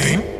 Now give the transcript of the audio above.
¿Qué?